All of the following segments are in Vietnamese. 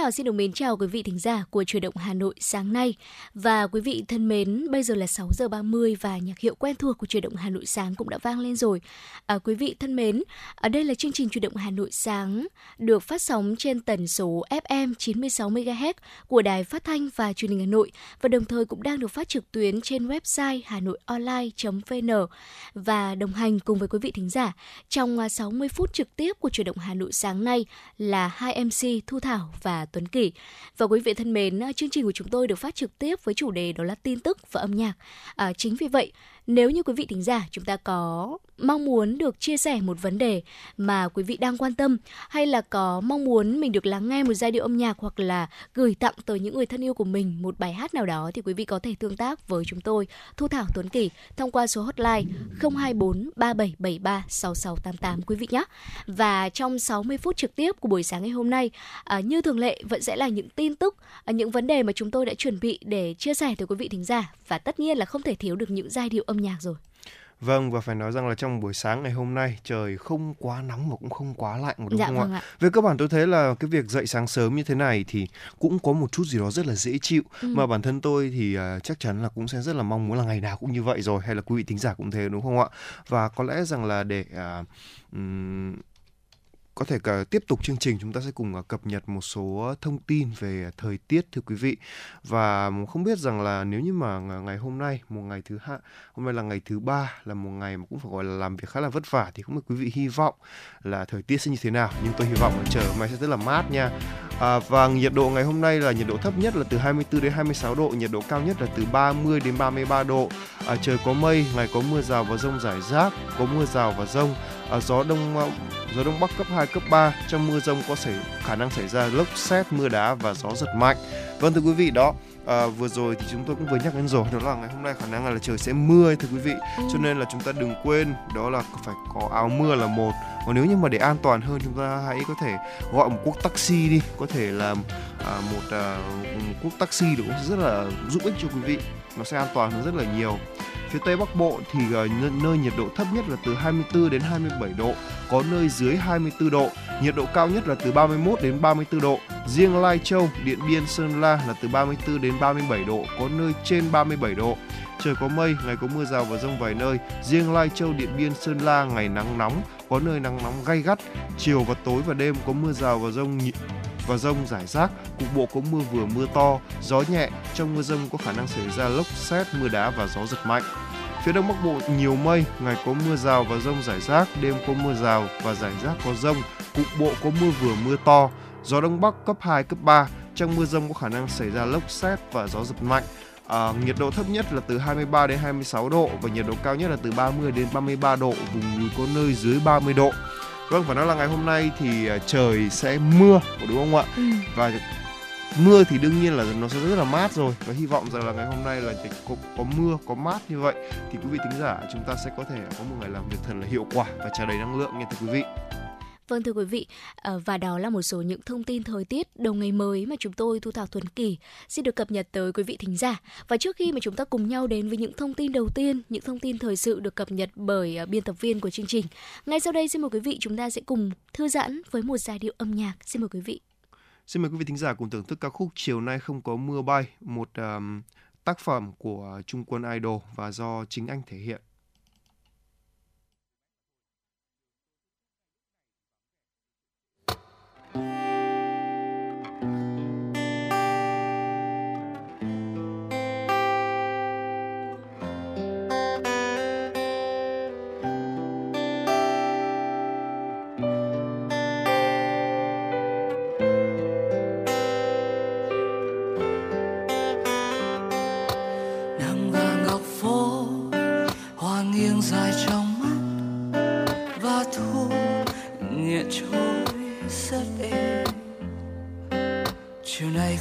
Thảo xin được mến chào quý vị thính giả của Truyền động Hà Nội sáng nay. Và quý vị thân mến, bây giờ là 6 giờ 30 và nhạc hiệu quen thuộc của Truyền động Hà Nội sáng cũng đã vang lên rồi. À, quý vị thân mến, ở đây là chương trình Truyền động Hà Nội sáng được phát sóng trên tần số FM 96 MHz của Đài Phát thanh và Truyền hình Hà Nội và đồng thời cũng đang được phát trực tuyến trên website hanoionline.vn và đồng hành cùng với quý vị thính giả trong à, 60 phút trực tiếp của Truyền động Hà Nội sáng nay là hai MC Thu Thảo và Tuấn Kỳ. Và quý vị thân mến, chương trình của chúng tôi được phát trực tiếp với chủ đề đó là tin tức và âm nhạc. À, chính vì vậy, nếu như quý vị thính giả chúng ta có mong muốn được chia sẻ một vấn đề mà quý vị đang quan tâm hay là có mong muốn mình được lắng nghe một giai điệu âm nhạc hoặc là gửi tặng tới những người thân yêu của mình một bài hát nào đó thì quý vị có thể tương tác với chúng tôi Thu Thảo Tuấn Kỳ thông qua số hotline 024 3773 6688 quý vị nhé. Và trong 60 phút trực tiếp của buổi sáng ngày hôm nay à, như thường lệ vẫn sẽ là những tin tức, à, những vấn đề mà chúng tôi đã chuẩn bị để chia sẻ tới quý vị thính giả và tất nhiên là không thể thiếu được những giai điệu âm nhạc rồi. Vâng và phải nói rằng là trong buổi sáng ngày hôm nay trời không quá nóng và cũng không quá lạnh đúng dạ, không vâng ạ? ạ? Về cơ bản tôi thấy là cái việc dậy sáng sớm như thế này thì cũng có một chút gì đó rất là dễ chịu ừ. mà bản thân tôi thì uh, chắc chắn là cũng sẽ rất là mong muốn là ngày nào cũng như vậy rồi hay là quý vị thính giả cũng thế đúng không ạ? Và có lẽ rằng là để uh, um, có thể cả tiếp tục chương trình, chúng ta sẽ cùng à, cập nhật một số thông tin về thời tiết, thưa quý vị. Và không biết rằng là nếu như mà ngày hôm nay, một ngày thứ hai hôm nay là ngày thứ ba, là một ngày mà cũng phải gọi là làm việc khá là vất vả, thì không biết quý vị hy vọng là thời tiết sẽ như thế nào. Nhưng tôi hy vọng là trời hôm nay sẽ rất là mát nha à, và nhiệt độ ngày hôm nay là nhiệt độ thấp nhất là từ 24 đến 26 độ nhiệt độ cao nhất là từ 30 đến 33 độ. À, trời có mây ngày có mưa rào và rông rải rác có mưa rào và rông. À, gió đông à, gió đông bắc cấp 2, cấp 3 trong mưa rông có xảy khả năng xảy ra lốc xét mưa đá và gió giật mạnh. Vâng thưa quý vị đó à, vừa rồi thì chúng tôi cũng vừa nhắc đến rồi. Đó là ngày hôm nay khả năng là trời sẽ mưa thưa quý vị. Ừ. cho nên là chúng ta đừng quên đó là phải có áo mưa là một. Còn nếu như mà để an toàn hơn chúng ta hãy có thể gọi một cuốc taxi đi. Có thể là à, một, à, một cuốc taxi cũng rất là giúp ích cho quý vị. Nó sẽ an toàn hơn rất là nhiều Phía Tây Bắc Bộ thì ờ, nơi nhiệt độ thấp nhất là từ 24 đến 27 độ, có nơi dưới 24 độ, nhiệt độ cao nhất là từ 31 đến 34 độ. Riêng Lai Châu, Điện Biên, Sơn La là từ 34 đến 37 độ, có nơi trên 37 độ. Trời có mây, ngày có mưa rào và rông vài nơi. Riêng Lai Châu, Điện Biên, Sơn La ngày nắng nóng, có nơi nắng nóng gay gắt. Chiều và tối và đêm có mưa rào và rông và rông rải rác, cục bộ có mưa vừa mưa to, gió nhẹ. Trong mưa rông có khả năng xảy ra lốc xét, mưa đá và gió giật mạnh. Phía đông bắc bộ nhiều mây, ngày có mưa rào và rông rải rác, đêm có mưa rào và rải rác có rông, cục bộ có mưa vừa mưa to, gió đông bắc cấp 2, cấp 3. Trong mưa rông có khả năng xảy ra lốc xét và gió giật mạnh. À, nhiệt độ thấp nhất là từ 23 đến 26 độ và nhiệt độ cao nhất là từ 30 đến 33 độ, vùng núi có nơi dưới 30 độ. Vâng, phải nói là ngày hôm nay thì à, trời sẽ mưa, đúng không ạ? Ừ. Và mưa thì đương nhiên là nó sẽ rất là mát rồi và hy vọng rằng là ngày hôm nay là có, có mưa có mát như vậy thì quý vị thính giả chúng ta sẽ có thể có một ngày làm việc thật là hiệu quả và tràn đầy năng lượng nha thưa quý vị Vâng thưa quý vị, ờ, và đó là một số những thông tin thời tiết đầu ngày mới mà chúng tôi Thu Thảo thuần Kỳ xin được cập nhật tới quý vị thính giả. Và trước khi mà chúng ta cùng nhau đến với những thông tin đầu tiên, những thông tin thời sự được cập nhật bởi ờ, biên tập viên của chương trình. Ngay sau đây xin mời quý vị chúng ta sẽ cùng thư giãn với một giai điệu âm nhạc. Xin mời quý vị. Xin mời quý vị thính giả cùng thưởng thức ca khúc Chiều nay không có mưa bay, một um, tác phẩm của Trung Quân Idol và do chính anh thể hiện.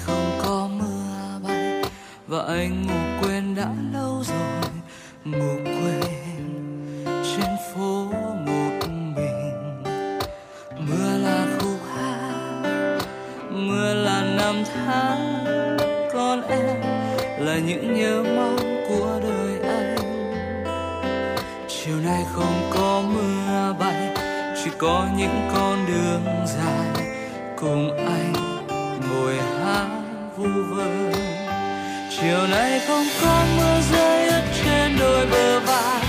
Không có mưa bay và anh ngủ quên đã lâu rồi, ngủ quên trên phố một mình. Mưa là khúc hát, mưa là năm tháng con em, là những nhớ mong của đời anh. Chiều nay không có mưa bay, chỉ có những con đường dài cùng anh ngồi hát vu vơ chiều nay không có mưa rơi ướt trên đôi bờ vai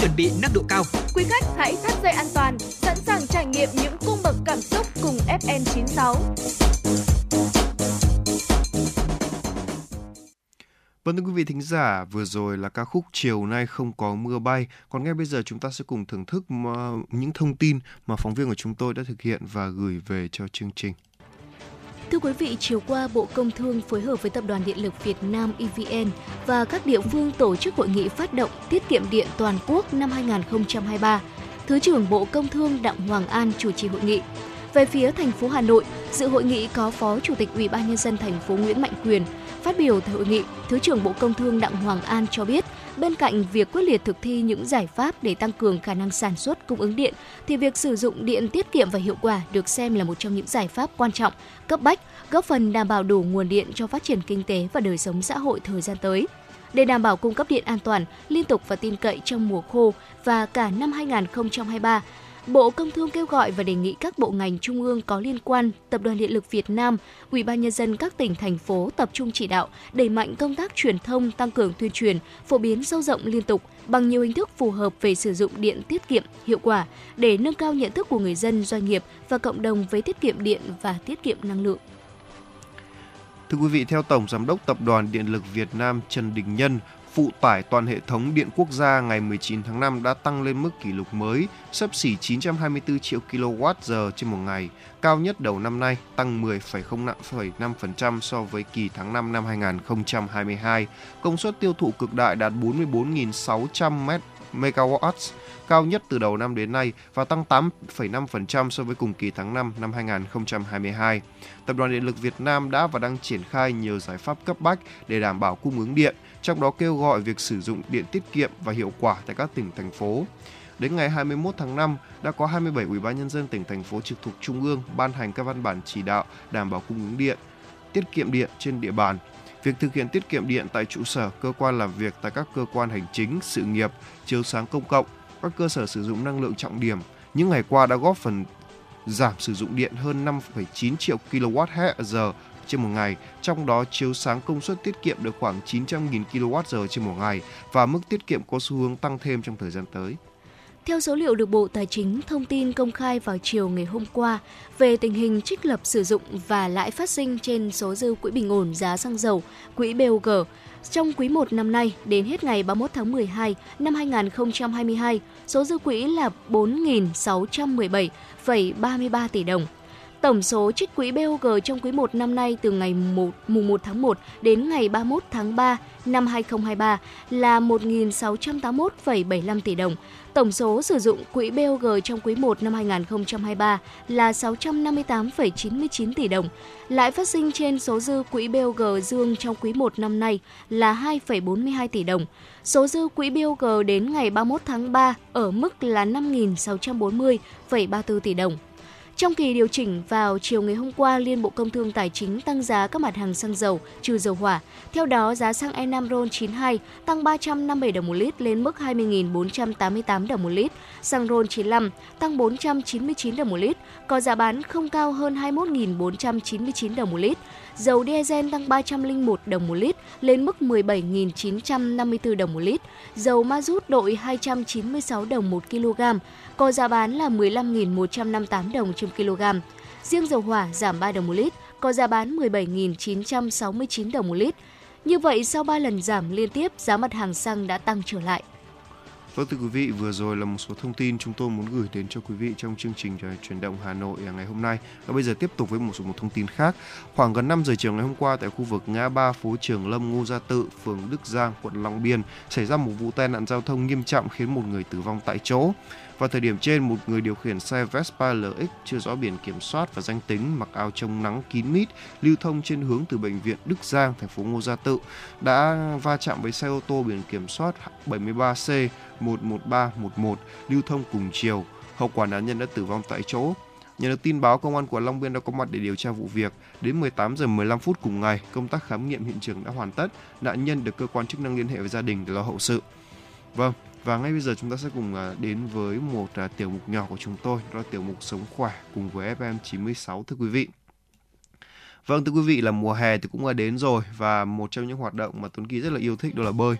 chuẩn bị nâng độ cao. Quý khách hãy thắt dây an toàn, sẵn sàng trải nghiệm những cung bậc cảm xúc cùng FN96. Vâng thưa quý vị thính giả, vừa rồi là ca khúc Chiều nay không có mưa bay. Còn ngay bây giờ chúng ta sẽ cùng thưởng thức mà, những thông tin mà phóng viên của chúng tôi đã thực hiện và gửi về cho chương trình. Thưa quý vị, chiều qua Bộ Công Thương phối hợp với Tập đoàn Điện lực Việt Nam EVN và các địa phương tổ chức hội nghị phát động tiết kiệm điện toàn quốc năm 2023. Thứ trưởng Bộ Công Thương Đặng Hoàng An chủ trì hội nghị. Về phía thành phố Hà Nội, dự hội nghị có Phó Chủ tịch Ủy ban nhân dân thành phố Nguyễn Mạnh Quyền. Phát biểu tại hội nghị, Thứ trưởng Bộ Công Thương Đặng Hoàng An cho biết, bên cạnh việc quyết liệt thực thi những giải pháp để tăng cường khả năng sản xuất cung ứng điện, thì việc sử dụng điện tiết kiệm và hiệu quả được xem là một trong những giải pháp quan trọng, cấp bách, góp phần đảm bảo đủ nguồn điện cho phát triển kinh tế và đời sống xã hội thời gian tới. để đảm bảo cung cấp điện an toàn, liên tục và tin cậy trong mùa khô và cả năm 2023. Bộ Công Thương kêu gọi và đề nghị các bộ ngành trung ương có liên quan, Tập đoàn Điện lực Việt Nam, Ủy ban nhân dân các tỉnh thành phố tập trung chỉ đạo đẩy mạnh công tác truyền thông, tăng cường tuyên truyền, phổ biến sâu rộng liên tục bằng nhiều hình thức phù hợp về sử dụng điện tiết kiệm, hiệu quả để nâng cao nhận thức của người dân, doanh nghiệp và cộng đồng về tiết kiệm điện và tiết kiệm năng lượng. Thưa quý vị, theo Tổng Giám đốc Tập đoàn Điện lực Việt Nam Trần Đình Nhân, phụ tải toàn hệ thống điện quốc gia ngày 19 tháng 5 đã tăng lên mức kỷ lục mới, sấp xỉ 924 triệu kWh trên một ngày, cao nhất đầu năm nay, tăng 10,05% so với kỳ tháng 5 năm 2022. Công suất tiêu thụ cực đại đạt 44.600 MW, cao nhất từ đầu năm đến nay và tăng 8,5% so với cùng kỳ tháng 5 năm 2022. Tập đoàn Điện lực Việt Nam đã và đang triển khai nhiều giải pháp cấp bách để đảm bảo cung ứng điện, trong đó kêu gọi việc sử dụng điện tiết kiệm và hiệu quả tại các tỉnh thành phố. Đến ngày 21 tháng 5, đã có 27 ủy ban nhân dân tỉnh thành phố trực thuộc trung ương ban hành các văn bản chỉ đạo đảm bảo cung ứng điện, tiết kiệm điện trên địa bàn. Việc thực hiện tiết kiệm điện tại trụ sở, cơ quan làm việc tại các cơ quan hành chính, sự nghiệp, chiếu sáng công cộng, các cơ sở sử dụng năng lượng trọng điểm những ngày qua đã góp phần giảm sử dụng điện hơn 5,9 triệu kWh trên một ngày, trong đó chiếu sáng công suất tiết kiệm được khoảng 900.000 kWh trên một ngày và mức tiết kiệm có xu hướng tăng thêm trong thời gian tới. Theo số liệu được Bộ Tài chính thông tin công khai vào chiều ngày hôm qua về tình hình trích lập sử dụng và lãi phát sinh trên số dư quỹ bình ổn giá xăng dầu, quỹ BOG, trong quý 1 năm nay, đến hết ngày 31 tháng 12 năm 2022, số dư quỹ là 4.617,33 tỷ đồng. Tổng số trích quỹ BOG trong quý 1 năm nay từ ngày 1, mùng 1 tháng 1 đến ngày 31 tháng 3 năm 2023 là 1.681,75 tỷ đồng. Tổng số sử dụng quỹ BOG trong quý 1 năm 2023 là 658,99 tỷ đồng. Lãi phát sinh trên số dư quỹ BOG dương trong quý 1 năm nay là 2,42 tỷ đồng. Số dư quỹ BOG đến ngày 31 tháng 3 ở mức là 5.640,34 tỷ đồng. Trong kỳ điều chỉnh vào chiều ngày hôm qua, Liên Bộ Công Thương Tài chính tăng giá các mặt hàng xăng dầu trừ dầu hỏa. Theo đó, giá xăng E5 RON92 tăng 357 đồng một lít lên mức 20.488 đồng một lít, xăng RON95 tăng 499 đồng một lít, có giá bán không cao hơn 21.499 đồng một lít. Dầu diesel tăng 301 đồng một lít lên mức 17.954 đồng một lít. Dầu ma rút đội 296 đồng một kg, có giá bán là 15.158 đồng trên kg. Riêng dầu hỏa giảm 3 đồng một lít, có giá bán 17.969 đồng một lít. Như vậy, sau 3 lần giảm liên tiếp, giá mặt hàng xăng đã tăng trở lại. Vâng thưa quý vị, vừa rồi là một số thông tin chúng tôi muốn gửi đến cho quý vị trong chương trình chuyển động Hà Nội à, ngày hôm nay. Và bây giờ tiếp tục với một số một thông tin khác. Khoảng gần 5 giờ chiều ngày hôm qua tại khu vực ngã ba phố Trường Lâm Ngô Gia Tự, phường Đức Giang, quận Long Biên xảy ra một vụ tai nạn giao thông nghiêm trọng khiến một người tử vong tại chỗ. Vào thời điểm trên, một người điều khiển xe Vespa LX chưa rõ biển kiểm soát và danh tính mặc áo chống nắng kín mít lưu thông trên hướng từ bệnh viện Đức Giang, thành phố Ngô Gia Tự đã va chạm với xe ô tô biển kiểm soát 73C 11311 lưu thông cùng chiều. Hậu quả nạn nhân đã tử vong tại chỗ. Nhận được tin báo, công an quận Long Biên đã có mặt để điều tra vụ việc. Đến 18 giờ 15 phút cùng ngày, công tác khám nghiệm hiện trường đã hoàn tất. Nạn nhân được cơ quan chức năng liên hệ với gia đình để lo hậu sự. Vâng, và ngay bây giờ chúng ta sẽ cùng à, đến với một à, tiểu mục nhỏ của chúng tôi, đó là tiểu mục Sống khỏe cùng với FM 96 thưa quý vị. Vâng thưa quý vị là mùa hè thì cũng đã đến rồi và một trong những hoạt động mà Tuấn Kỳ rất là yêu thích đó là bơi.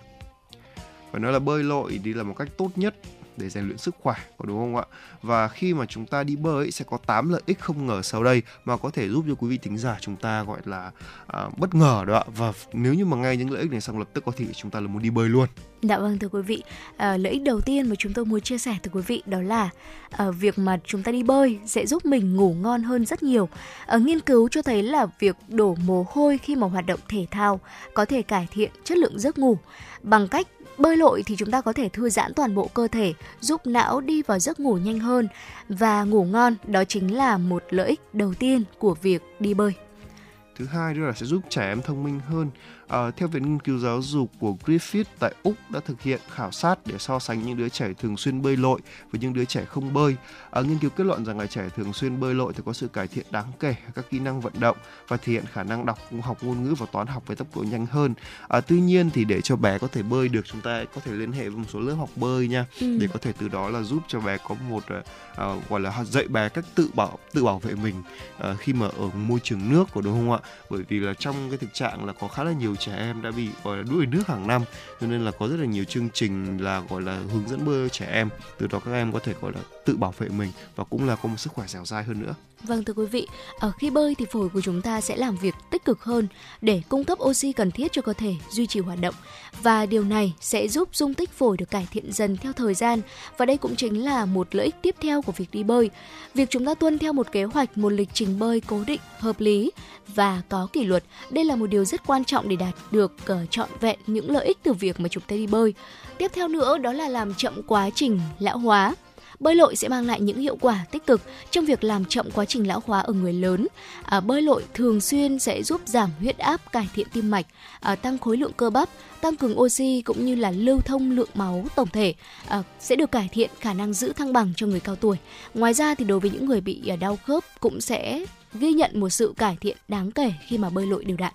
Phải nói là bơi lội thì là một cách tốt nhất để rèn luyện sức khỏe có đúng không ạ? Và khi mà chúng ta đi bơi ấy, sẽ có 8 lợi ích không ngờ sau đây mà có thể giúp cho quý vị thính giả chúng ta gọi là à, bất ngờ đó ạ. Và nếu như mà nghe những lợi ích này xong lập tức có thể chúng ta là muốn đi bơi luôn. Dạ vâng thưa quý vị, à, lợi ích đầu tiên mà chúng tôi muốn chia sẻ thưa quý vị đó là à, việc mà chúng ta đi bơi sẽ giúp mình ngủ ngon hơn rất nhiều. À, nghiên cứu cho thấy là việc đổ mồ hôi khi mà hoạt động thể thao có thể cải thiện chất lượng giấc ngủ bằng cách Bơi lội thì chúng ta có thể thư giãn toàn bộ cơ thể, giúp não đi vào giấc ngủ nhanh hơn và ngủ ngon, đó chính là một lợi ích đầu tiên của việc đi bơi. Thứ hai nữa là sẽ giúp trẻ em thông minh hơn À, theo Viện Nghiên cứu Giáo dục của Griffith tại Úc đã thực hiện khảo sát để so sánh những đứa trẻ thường xuyên bơi lội với những đứa trẻ không bơi. À, nghiên cứu kết luận rằng là trẻ thường xuyên bơi lội thì có sự cải thiện đáng kể các kỹ năng vận động và thể hiện khả năng đọc, học ngôn ngữ và toán học với tốc độ nhanh hơn. À, tuy nhiên thì để cho bé có thể bơi được chúng ta có thể liên hệ với một số lớp học bơi nha ừ. để có thể từ đó là giúp cho bé có một uh, gọi là dạy bé cách tự bảo tự bảo vệ mình uh, khi mà ở môi trường nước của đúng không ạ? Bởi vì là trong cái thực trạng là có khá là nhiều trẻ em đã bị, gọi là đuối nước hàng năm. Cho nên là có rất là nhiều chương trình là, gọi là, hướng dẫn bơi trẻ em. Từ đó các em có thể, gọi là tự bảo vệ mình và cũng là có một sức khỏe dẻo dai hơn nữa. Vâng thưa quý vị, ở khi bơi thì phổi của chúng ta sẽ làm việc tích cực hơn để cung cấp oxy cần thiết cho cơ thể duy trì hoạt động và điều này sẽ giúp dung tích phổi được cải thiện dần theo thời gian và đây cũng chính là một lợi ích tiếp theo của việc đi bơi. Việc chúng ta tuân theo một kế hoạch, một lịch trình bơi cố định, hợp lý và có kỷ luật, đây là một điều rất quan trọng để đạt được uh, trọn vẹn những lợi ích từ việc mà chúng ta đi bơi. Tiếp theo nữa đó là làm chậm quá trình lão hóa bơi lội sẽ mang lại những hiệu quả tích cực trong việc làm chậm quá trình lão hóa ở người lớn. À, bơi lội thường xuyên sẽ giúp giảm huyết áp, cải thiện tim mạch, à, tăng khối lượng cơ bắp, tăng cường oxy cũng như là lưu thông lượng máu tổng thể à, sẽ được cải thiện khả năng giữ thăng bằng cho người cao tuổi. Ngoài ra thì đối với những người bị à, đau khớp cũng sẽ ghi nhận một sự cải thiện đáng kể khi mà bơi lội đều đặn.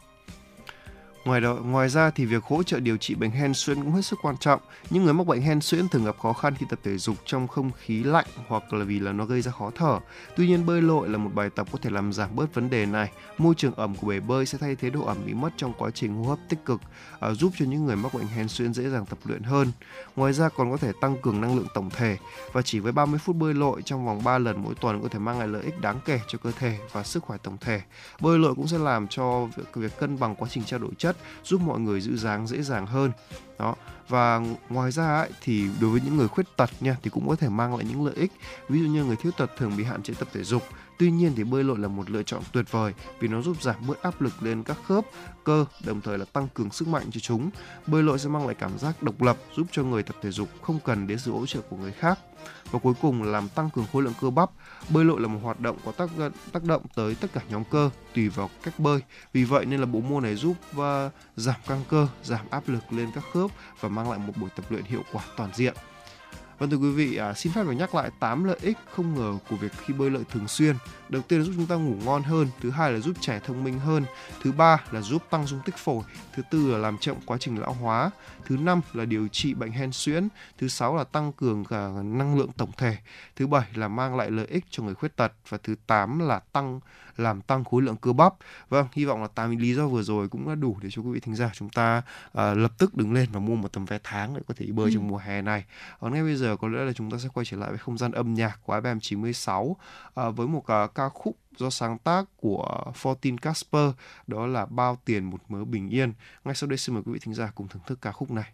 Ngoài đó, ngoài ra thì việc hỗ trợ điều trị bệnh hen suyễn cũng hết sức quan trọng. Những người mắc bệnh hen suyễn thường gặp khó khăn khi tập thể dục trong không khí lạnh hoặc là vì là nó gây ra khó thở. Tuy nhiên bơi lội là một bài tập có thể làm giảm bớt vấn đề này. Môi trường ẩm của bể bơi sẽ thay thế độ ẩm bị mất trong quá trình hô hấp tích cực, À, giúp cho những người mắc bệnh hen suyễn dễ dàng tập luyện hơn. Ngoài ra còn có thể tăng cường năng lượng tổng thể và chỉ với 30 phút bơi lội trong vòng 3 lần mỗi tuần có thể mang lại lợi ích đáng kể cho cơ thể và sức khỏe tổng thể. Bơi lội cũng sẽ làm cho việc, việc cân bằng quá trình trao đổi chất chất giúp mọi người giữ dáng dễ dàng hơn đó và ngoài ra ấy, thì đối với những người khuyết tật nha thì cũng có thể mang lại những lợi ích ví dụ như người thiếu tật thường bị hạn chế tập thể dục tuy nhiên thì bơi lội là một lựa chọn tuyệt vời vì nó giúp giảm bớt áp lực lên các khớp cơ đồng thời là tăng cường sức mạnh cho chúng bơi lội sẽ mang lại cảm giác độc lập giúp cho người tập thể dục không cần đến sự hỗ trợ của người khác và cuối cùng là làm tăng cường khối lượng cơ bắp. Bơi lội là một hoạt động có tác tác động tới tất cả nhóm cơ tùy vào cách bơi. Vì vậy nên là bộ môn này giúp uh, giảm căng cơ, giảm áp lực lên các khớp và mang lại một buổi tập luyện hiệu quả toàn diện. Vâng thưa quý vị, à, xin phép được nhắc lại 8 lợi ích không ngờ của việc khi bơi lội thường xuyên. Đầu tiên là giúp chúng ta ngủ ngon hơn, thứ hai là giúp trẻ thông minh hơn, thứ ba là giúp tăng dung tích phổi, thứ tư là làm chậm quá trình lão hóa, thứ năm là điều trị bệnh hen suyễn, thứ sáu là tăng cường cả năng lượng tổng thể, thứ bảy là mang lại lợi ích cho người khuyết tật và thứ tám là tăng làm tăng khối lượng cơ bắp. Vâng, hy vọng là tám lý do vừa rồi cũng đã đủ để cho quý vị thính giả chúng ta uh, lập tức đứng lên và mua một tấm vé tháng để có thể bơi ừ. trong mùa hè này. Ở ngay bây giờ có lẽ là chúng ta sẽ quay trở lại với không gian âm nhạc của FM 96 uh, với một uh, ca khúc do sáng tác của Fortin Casper đó là bao tiền một mớ bình yên. Ngay sau đây xin mời quý vị thính giả cùng thưởng thức ca khúc này.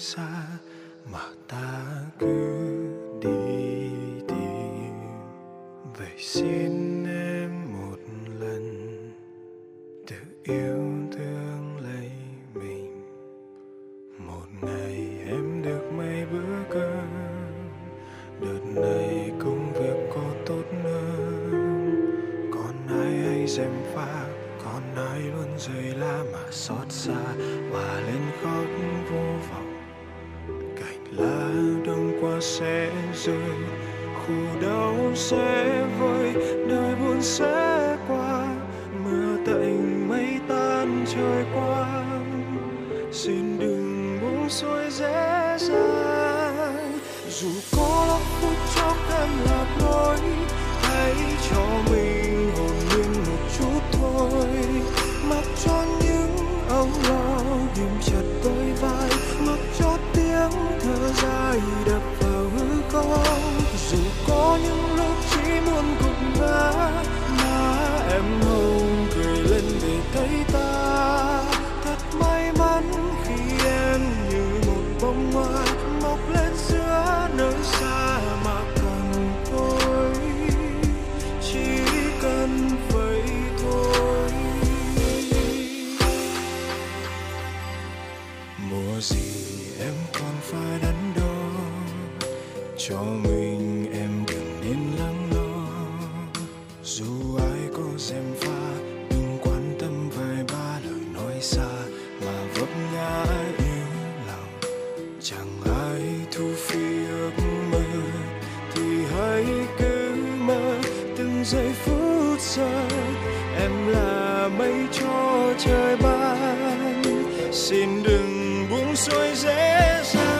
sa mata. Phút em là mây cho trời ban. Xin đừng buông xuôi dễ dàng.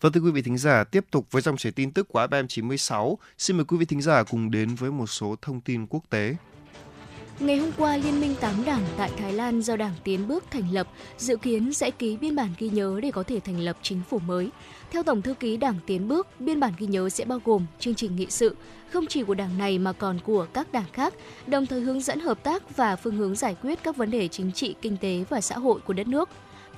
Và thưa quý vị thính giả, tiếp tục với dòng chảy tin tức của FM 96. Xin mời quý vị thính giả cùng đến với một số thông tin quốc tế. Ngày hôm qua, Liên minh 8 đảng tại Thái Lan do Đảng Tiến bước thành lập dự kiến sẽ ký biên bản ghi nhớ để có thể thành lập chính phủ mới. Theo Tổng thư ký Đảng Tiến bước, biên bản ghi nhớ sẽ bao gồm chương trình nghị sự, không chỉ của đảng này mà còn của các đảng khác, đồng thời hướng dẫn hợp tác và phương hướng giải quyết các vấn đề chính trị, kinh tế và xã hội của đất nước.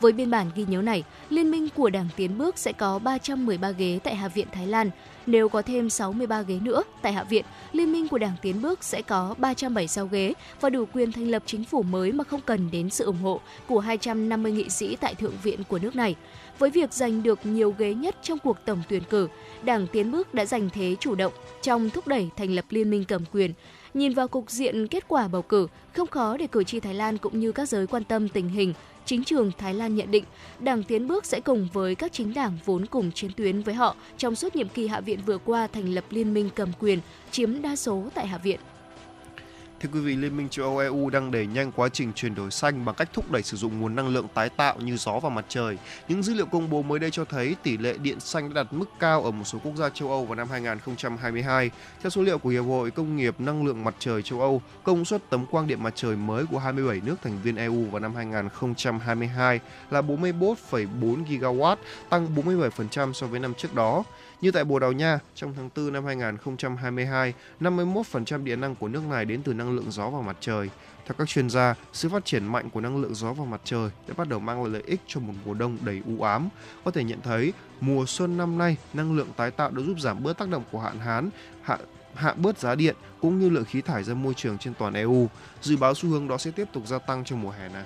Với biên bản ghi nhớ này, Liên minh của Đảng Tiến bước sẽ có 313 ghế tại Hạ viện Thái Lan. Nếu có thêm 63 ghế nữa tại Hạ viện, Liên minh của Đảng Tiến bước sẽ có 376 ghế và đủ quyền thành lập chính phủ mới mà không cần đến sự ủng hộ của 250 nghị sĩ tại Thượng viện của nước này. Với việc giành được nhiều ghế nhất trong cuộc tổng tuyển cử, Đảng Tiến bước đã giành thế chủ động trong thúc đẩy thành lập liên minh cầm quyền. Nhìn vào cục diện kết quả bầu cử, không khó để cử tri Thái Lan cũng như các giới quan tâm tình hình chính trường Thái Lan nhận định Đảng Tiến bước sẽ cùng với các chính đảng vốn cùng chiến tuyến với họ trong suốt nhiệm kỳ Hạ viện vừa qua thành lập liên minh cầm quyền, chiếm đa số tại Hạ viện. Thưa quý vị, Liên minh châu Âu EU đang đẩy nhanh quá trình chuyển đổi xanh bằng cách thúc đẩy sử dụng nguồn năng lượng tái tạo như gió và mặt trời. Những dữ liệu công bố mới đây cho thấy tỷ lệ điện xanh đã đạt mức cao ở một số quốc gia châu Âu vào năm 2022. Theo số liệu của Hiệp hội Công nghiệp Năng lượng Mặt trời châu Âu, công suất tấm quang điện mặt trời mới của 27 nước thành viên EU vào năm 2022 là 41,4 GW, tăng 47% so với năm trước đó. Như tại Bồ Đào Nha, trong tháng 4 năm 2022, 51% điện năng của nước này đến từ năng lượng gió và mặt trời. Theo các chuyên gia, sự phát triển mạnh của năng lượng gió và mặt trời đã bắt đầu mang lại lợi ích cho một mùa đông đầy u ám. Có thể nhận thấy, mùa xuân năm nay, năng lượng tái tạo đã giúp giảm bớt tác động của hạn hán, hạ hạ bớt giá điện cũng như lượng khí thải ra môi trường trên toàn EU. Dự báo xu hướng đó sẽ tiếp tục gia tăng trong mùa hè này.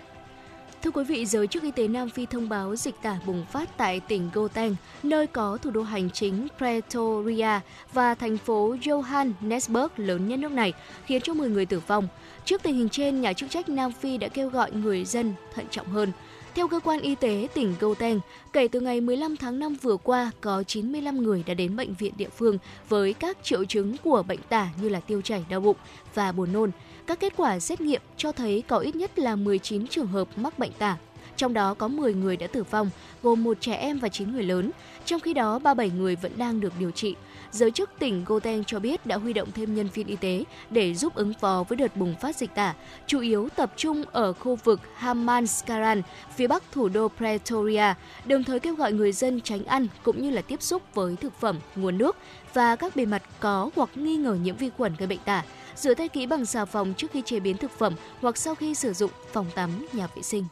Thưa quý vị, giới chức y tế Nam Phi thông báo dịch tả bùng phát tại tỉnh Gauteng, nơi có thủ đô hành chính Pretoria và thành phố Johannesburg lớn nhất nước này, khiến cho 10 người tử vong. Trước tình hình trên, nhà chức trách Nam Phi đã kêu gọi người dân thận trọng hơn. Theo cơ quan y tế tỉnh Gauteng, kể từ ngày 15 tháng 5 vừa qua, có 95 người đã đến bệnh viện địa phương với các triệu chứng của bệnh tả như là tiêu chảy đau bụng và buồn nôn. Các kết quả xét nghiệm cho thấy có ít nhất là 19 trường hợp mắc bệnh tả. Trong đó có 10 người đã tử vong, gồm một trẻ em và 9 người lớn. Trong khi đó, 37 người vẫn đang được điều trị. Giới chức tỉnh Gauteng cho biết đã huy động thêm nhân viên y tế để giúp ứng phó với đợt bùng phát dịch tả, chủ yếu tập trung ở khu vực Hamanskaran, phía bắc thủ đô Pretoria, đồng thời kêu gọi người dân tránh ăn cũng như là tiếp xúc với thực phẩm, nguồn nước và các bề mặt có hoặc nghi ngờ nhiễm vi khuẩn gây bệnh tả rửa tay kỹ bằng xà phòng trước khi chế biến thực phẩm hoặc sau khi sử dụng phòng tắm, nhà vệ sinh.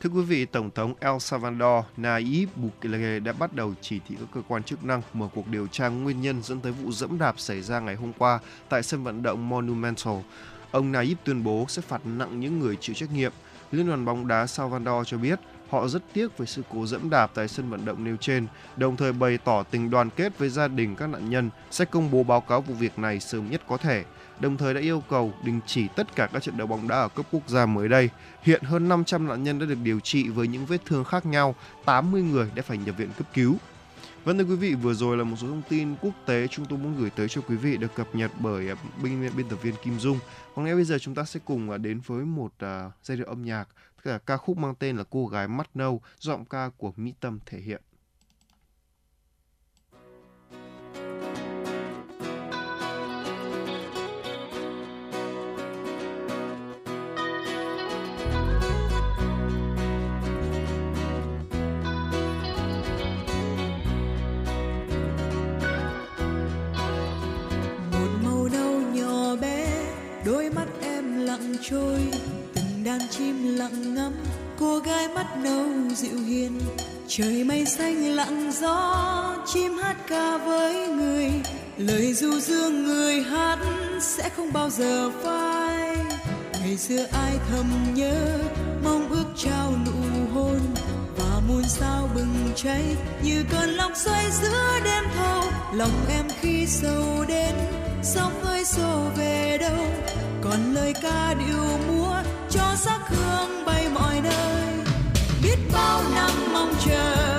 Thưa quý vị, Tổng thống El Salvador Nayib Bukele đã bắt đầu chỉ thị các cơ quan chức năng mở cuộc điều tra nguyên nhân dẫn tới vụ dẫm đạp xảy ra ngày hôm qua tại sân vận động Monumental. Ông Nayib tuyên bố sẽ phạt nặng những người chịu trách nhiệm. Liên đoàn bóng đá Salvador cho biết họ rất tiếc về sự cố dẫm đạp tại sân vận động nêu trên, đồng thời bày tỏ tình đoàn kết với gia đình các nạn nhân sẽ công bố báo cáo vụ việc này sớm nhất có thể đồng thời đã yêu cầu đình chỉ tất cả các trận đấu bóng đá ở cấp quốc gia mới đây. Hiện hơn 500 nạn nhân đã được điều trị với những vết thương khác nhau, 80 người đã phải nhập viện cấp cứu. Vâng thưa quý vị, vừa rồi là một số thông tin quốc tế chúng tôi muốn gửi tới cho quý vị được cập nhật bởi à, biên biên tập viên Kim Dung. Còn ngay bây giờ chúng ta sẽ cùng à, đến với một uh, giai điệu âm nhạc, là ca khúc mang tên là Cô gái mắt nâu, giọng ca của Mỹ Tâm thể hiện. trôi đàn chim lặng ngắm, cô gái mắt nâu dịu hiền. Trời mây xanh lặng gió, chim hát ca với người. Lời du dương người hát sẽ không bao giờ phai. Ngày xưa ai thầm nhớ, mong ước trao nụ hôn. Và muôn sao bừng cháy, như cơn lốc xoay giữa đêm thâu. Lòng em khi sâu đến, sóng ơi xô về đâu? Còn lời ca điệu múa cho sắc hương bay mọi nơi. Biết bao năm mong chờ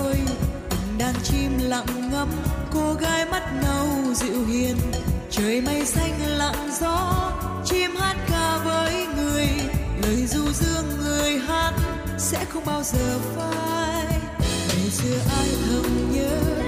trôi đàn chim lặng ngắm, cô gái mắt nâu dịu hiền. Trời mây xanh lặng gió, chim hát ca với người. Lời du dương người hát sẽ không bao giờ phai. Ngày xưa ai thầm nhớ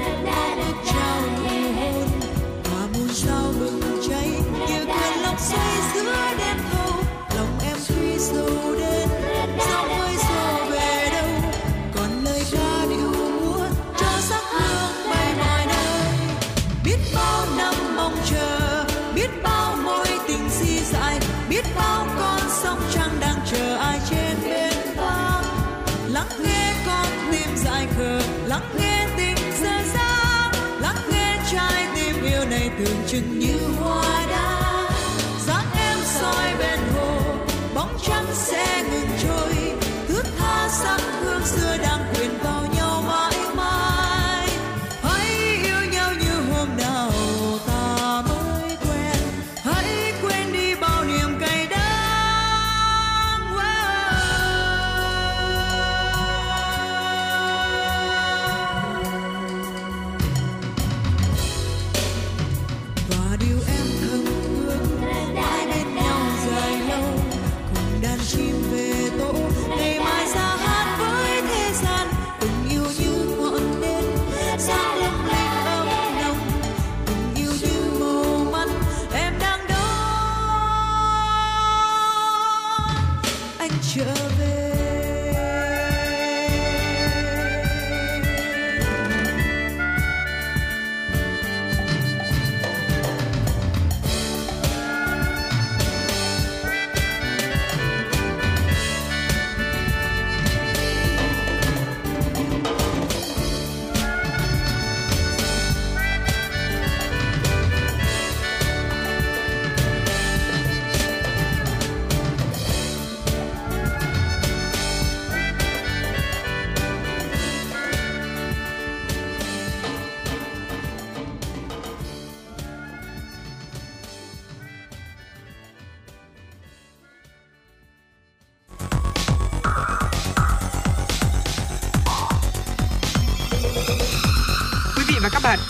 chừng như hoa đá. Dáng em soi bên hồ, bóng trắng sẽ ngừng trôi. Thước tha sắc hương xưa đang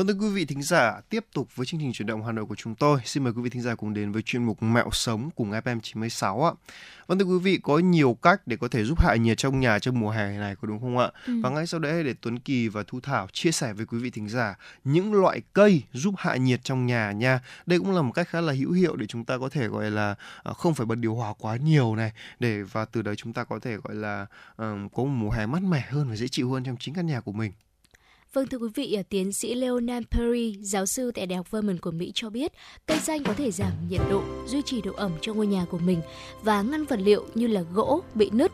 Vâng thưa quý vị thính giả, tiếp tục với chương trình chuyển động Hà Nội của chúng tôi. Xin mời quý vị thính giả cùng đến với chuyên mục Mẹo sống cùng FM 96 ạ. Vâng thưa quý vị, có nhiều cách để có thể giúp hạ nhiệt trong nhà trong mùa hè này có đúng không ạ? Ừ. Và ngay sau đây để Tuấn Kỳ và Thu Thảo chia sẻ với quý vị thính giả những loại cây giúp hạ nhiệt trong nhà nha. Đây cũng là một cách khá là hữu hiệu để chúng ta có thể gọi là à, không phải bật điều hòa quá nhiều này để và từ đấy chúng ta có thể gọi là ừm, có một mùa hè mát mẻ hơn và dễ chịu hơn trong chính căn nhà của mình. Vâng thưa quý vị, à, tiến sĩ Leonard Perry, giáo sư tại Đại học Vermont của Mỹ cho biết, cây xanh có thể giảm nhiệt độ, duy trì độ ẩm cho ngôi nhà của mình và ngăn vật liệu như là gỗ bị nứt.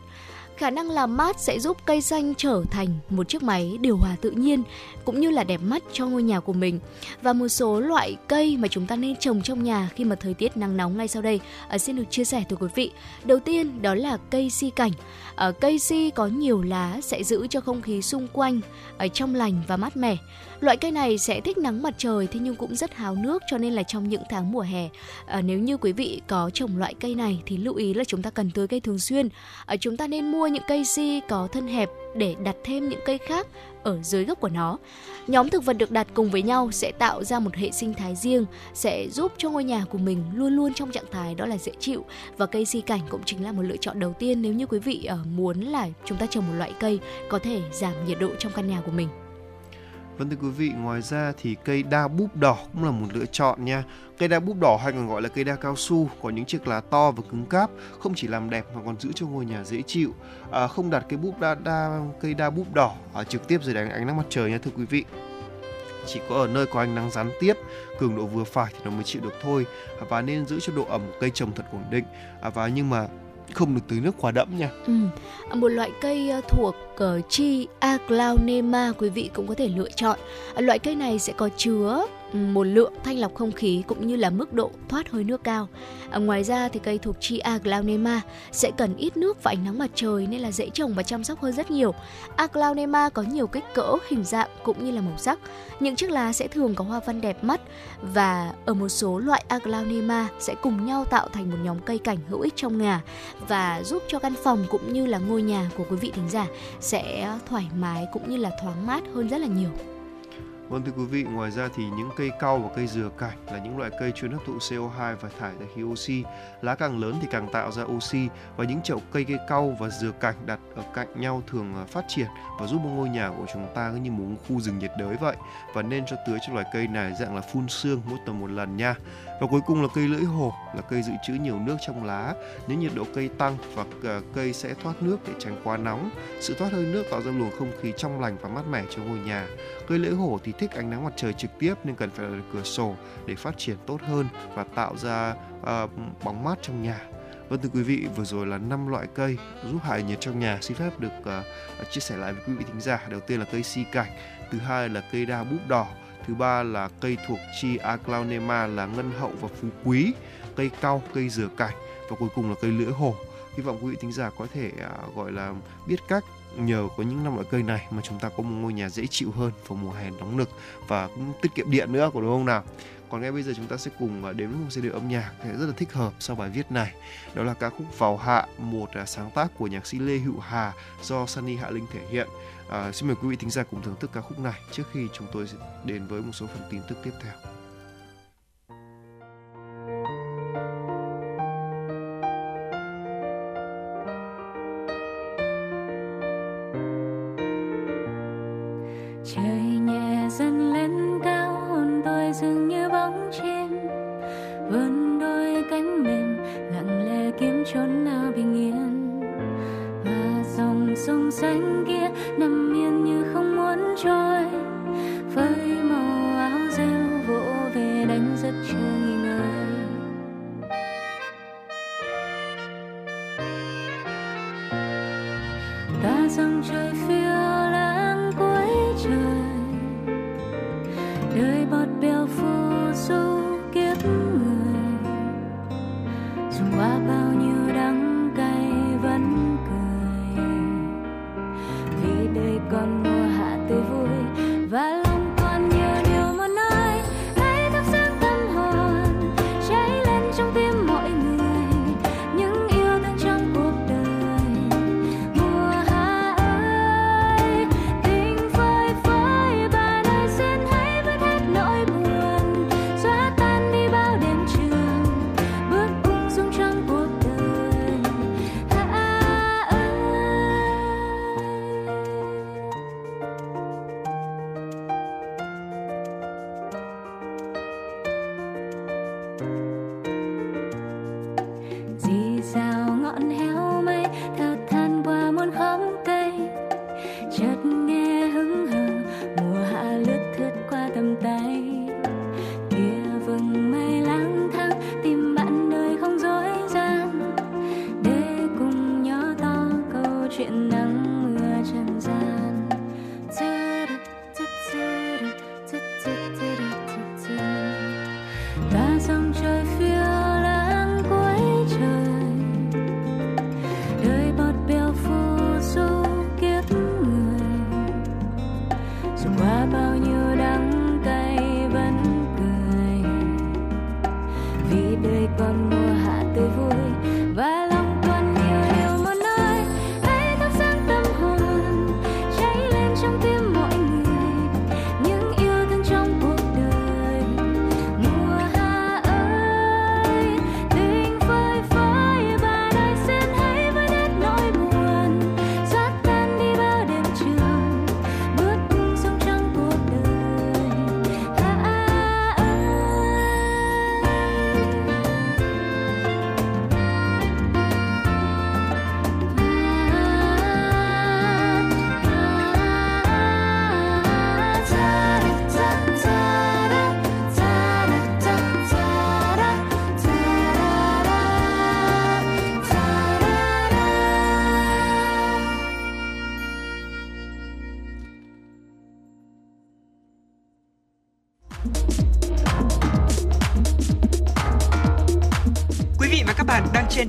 Khả năng làm mát sẽ giúp cây xanh trở thành một chiếc máy điều hòa tự nhiên cũng như là đẹp mắt cho ngôi nhà của mình. Và một số loại cây mà chúng ta nên trồng trong nhà khi mà thời tiết nắng nóng ngay sau đây à, xin được chia sẻ tới quý vị. Đầu tiên đó là cây si cảnh. Ở cây si có nhiều lá sẽ giữ cho không khí xung quanh ở trong lành và mát mẻ. Loại cây này sẽ thích nắng mặt trời thế nhưng cũng rất háo nước cho nên là trong những tháng mùa hè à, nếu như quý vị có trồng loại cây này thì lưu ý là chúng ta cần tưới cây thường xuyên. À, chúng ta nên mua những cây si có thân hẹp để đặt thêm những cây khác ở dưới gốc của nó. Nhóm thực vật được đặt cùng với nhau sẽ tạo ra một hệ sinh thái riêng, sẽ giúp cho ngôi nhà của mình luôn luôn trong trạng thái đó là dễ chịu và cây si cảnh cũng chính là một lựa chọn đầu tiên nếu như quý vị ờ, muốn là chúng ta trồng một loại cây có thể giảm nhiệt độ trong căn nhà của mình. Vâng thưa quý vị, ngoài ra thì cây đa búp đỏ cũng là một lựa chọn nha. Cây đa búp đỏ hay còn gọi là cây đa cao su có những chiếc lá to và cứng cáp, không chỉ làm đẹp mà còn giữ cho ngôi nhà dễ chịu. À, không đặt cây búp đa, đa cây đa búp đỏ à, trực tiếp dưới ánh ánh nắng mặt trời nha thưa quý vị. Chỉ có ở nơi có ánh nắng gián tiếp, cường độ vừa phải thì nó mới chịu được thôi. À, và nên giữ cho độ ẩm của cây trồng thật ổn định. À, và nhưng mà không được tưới nước quá đẫm nha. Ừ. À, một loại cây thuộc Cờ chi Aglaonema quý vị cũng có thể lựa chọn. Loại cây này sẽ có chứa một lượng thanh lọc không khí cũng như là mức độ thoát hơi nước cao. À, ngoài ra thì cây thuộc chi Aglaonema sẽ cần ít nước và ánh nắng mặt trời nên là dễ trồng và chăm sóc hơn rất nhiều. Aglaonema có nhiều kích cỡ, hình dạng cũng như là màu sắc. Những chiếc lá sẽ thường có hoa văn đẹp mắt và ở một số loại Aglaonema sẽ cùng nhau tạo thành một nhóm cây cảnh hữu ích trong nhà và giúp cho căn phòng cũng như là ngôi nhà của quý vị thính giả sẽ thoải mái cũng như là thoáng mát hơn rất là nhiều. Vâng thưa quý vị, ngoài ra thì những cây cau và cây dừa cải là những loại cây chuyên hấp thụ CO2 và thải ra khí oxy. Lá càng lớn thì càng tạo ra oxy và những chậu cây cây cau và dừa cảnh đặt ở cạnh nhau thường à, phát triển và giúp ngôi nhà của chúng ta như một khu rừng nhiệt đới vậy và nên cho tưới cho loài cây này dạng là phun sương mỗi tuần một lần nha. Và cuối cùng là cây lưỡi hổ là cây dự trữ nhiều nước trong lá. Nếu nhiệt độ cây tăng và ờ, cây sẽ thoát nước để tránh quá nóng. Sự thoát hơi nước tạo ra luồng không khí trong lành và mát mẻ cho ngôi nhà. Cây lưỡi hổ thì thích ánh nắng mặt trời trực tiếp nên cần phải đặt cửa sổ để phát triển tốt hơn và tạo ra uh, bóng mát trong nhà. Vâng thưa quý vị, vừa rồi là năm loại cây giúp hạ nhiệt trong nhà. Xin phép được uh, chia sẻ lại với quý vị thính giả. Đầu tiên là cây si cảnh, thứ hai là cây đa búp đỏ, thứ ba là cây thuộc chi Aglaonema là ngân hậu và phú quý, cây cau, cây dừa cải và cuối cùng là cây lưỡi hổ. Hy vọng quý vị thính giả có thể à, gọi là biết cách nhờ có những năm loại cây này mà chúng ta có một ngôi nhà dễ chịu hơn vào mùa hè nóng nực và cũng tiết kiệm điện nữa của đúng không nào? Còn ngay bây giờ chúng ta sẽ cùng à, đến với một giai điệu âm nhạc rất là thích hợp sau bài viết này. Đó là ca khúc vào hạ một à, sáng tác của nhạc sĩ lê hữu hà do sunny hạ linh thể hiện à, xin mời quý vị thính giả cùng thưởng thức ca khúc này trước khi chúng tôi sẽ đến với một số phần tin tức tiếp theo.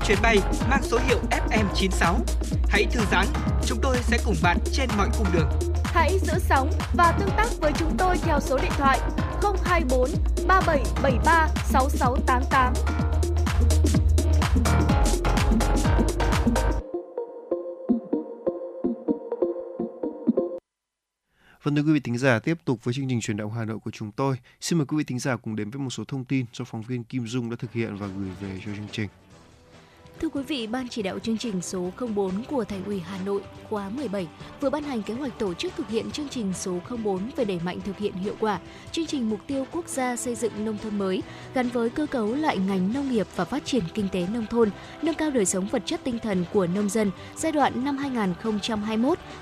Chuyến bay mang số hiệu FM96. Hãy thư giãn, chúng tôi sẽ cùng bạn trên mọi cung đường. Hãy giữ sóng và tương tác với chúng tôi theo số điện thoại 024 3773 6688. Vâng thưa quý vị thính giả, tiếp tục với chương trình truyền động Hà Nội của chúng tôi. Xin mời quý vị thính giả cùng đến với một số thông tin do phóng viên Kim Dung đã thực hiện và gửi về cho chương trình. Thưa quý vị, Ban chỉ đạo chương trình số 04 của Thành ủy Hà Nội khóa 17 vừa ban hành kế hoạch tổ chức thực hiện chương trình số 04 về đẩy mạnh thực hiện hiệu quả chương trình mục tiêu quốc gia xây dựng nông thôn mới gắn với cơ cấu lại ngành nông nghiệp và phát triển kinh tế nông thôn, nâng cao đời sống vật chất tinh thần của nông dân giai đoạn năm